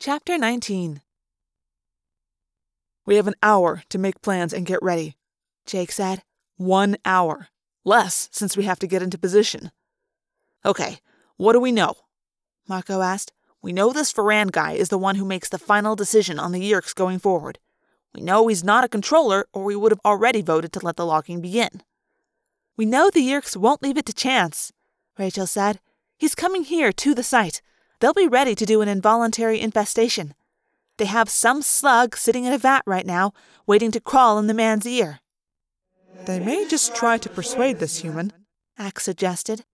Chapter 19 We have an hour to make plans and get ready, Jake said. One hour. Less, since we have to get into position. Okay, what do we know? Marco asked. We know this Ferrand guy is the one who makes the final decision on the Yeerks going forward. We know he's not a controller, or we would have already voted to let the logging begin. We know the Yeerks won't leave it to chance, Rachel said. He's coming here to the site. They'll be ready to do an involuntary infestation. They have some slug sitting in a vat right now, waiting to crawl in the man's ear. They may just try to persuade this human, Ax suggested.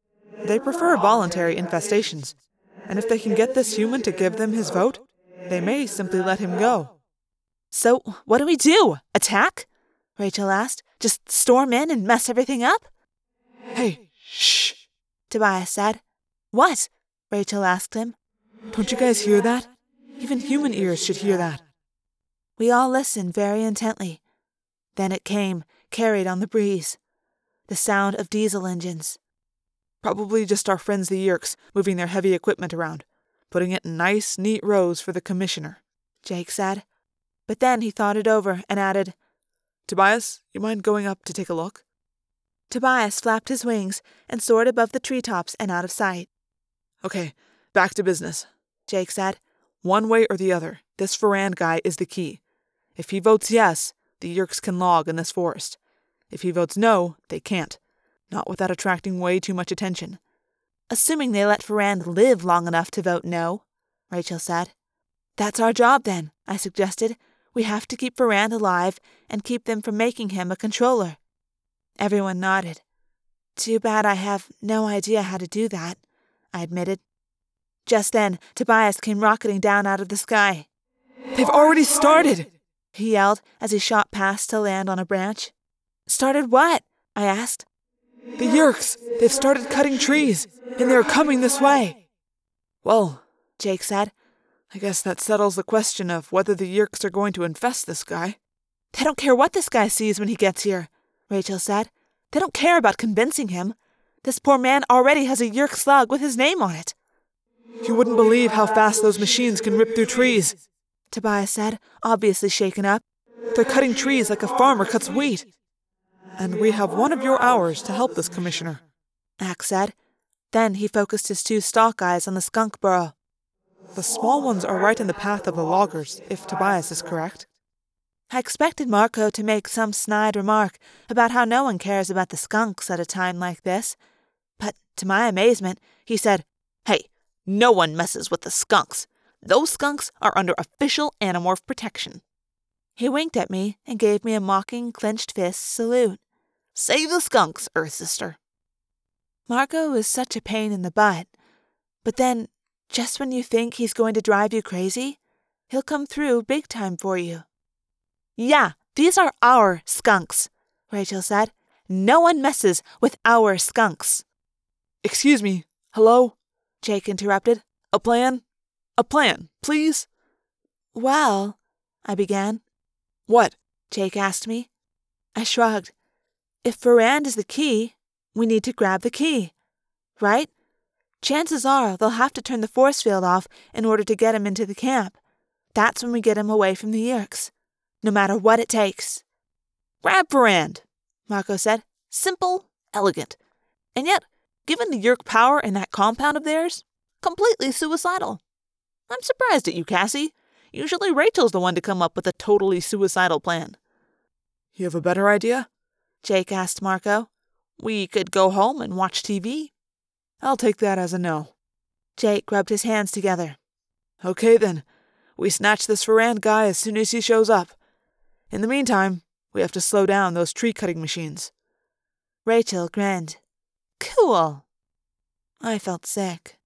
They prefer voluntary infestations, and if they can get this human to give them his vote, they may simply let him go. So, what do we do? Attack? Rachel asked. Just storm in and mess everything up? Hey, shh, Tobias said. What? Rachel asked him. Don't you guys hear that? Even human ears should hear that. We all listened very intently. Then it came, carried on the breeze. The sound of diesel engines. Probably just our friends the Yeerks moving their heavy equipment around, putting it in nice, neat rows for the commissioner, Jake said. But then he thought it over and added, Tobias, you mind going up to take a look? Tobias flapped his wings and soared above the treetops and out of sight. Okay, back to business, Jake said. One way or the other, this Ferrand guy is the key. If he votes yes, the Yeerks can log in this forest. If he votes no, they can't. Not without attracting way too much attention. Assuming they let Ferrand live long enough to vote no, Rachel said. That's our job then, I suggested. We have to keep Ferrand alive and keep them from making him a controller. Everyone nodded. Too bad I have no idea how to do that, I admitted. Just then, Tobias came rocketing down out of the sky. They've already started! He yelled as he shot past to land on a branch. Started what? I asked. The Yeerks! They've started cutting trees, and they're coming this way. Well, Jake said, I guess that settles the question of whether the Yeerks are going to infest this guy. They don't care what this guy sees when he gets here, Rachel said. They don't care about convincing him. This poor man already has a Yeerk slug with his name on it. You wouldn't believe how fast those machines can rip through trees, Tobias said, obviously shaken up. They're cutting trees like a farmer cuts wheat. And we have one of your hours to help this commissioner, Ax said. Then he focused his two stalk eyes on the skunk burrow. The small ones are right in the path of the loggers, if Tobias is correct. I expected Marco to make some snide remark about how no one cares about the skunks at a time like this. But to my amazement, he said, Hey, no one messes with the skunks. Those skunks are under official Animorph protection. He winked at me and gave me a mocking, clenched fist salute. Save the skunks, Earth Sister. Marco is such a pain in the butt. But then, just when you think he's going to drive you crazy, he'll come through big time for you. Yeah, these are our skunks, Rachel said. No one messes with our skunks. Excuse me. Hello? Jake interrupted. A plan? A plan, please? Well, I began. What? Jake asked me. I shrugged. If Ferrand is the key, we need to grab the key. Right? Chances are they'll have to turn the force field off in order to get him into the camp. That's when we get him away from the Yeerks. No matter what it takes. Grab Ferrand, Marco said. Simple, elegant. And yet, given the Yeerk power in that compound of theirs, completely suicidal. I'm surprised at you, Cassie. Usually Rachel's the one to come up with a totally suicidal plan. You have a better idea? Jake asked Marco. We could go home and watch TV. I'll take that as a no. Jake rubbed his hands together. Okay then. We snatch this Ferrand guy as soon as he shows up. In the meantime, we have to slow down those tree cutting machines. Rachel grinned. Cool. I felt sick.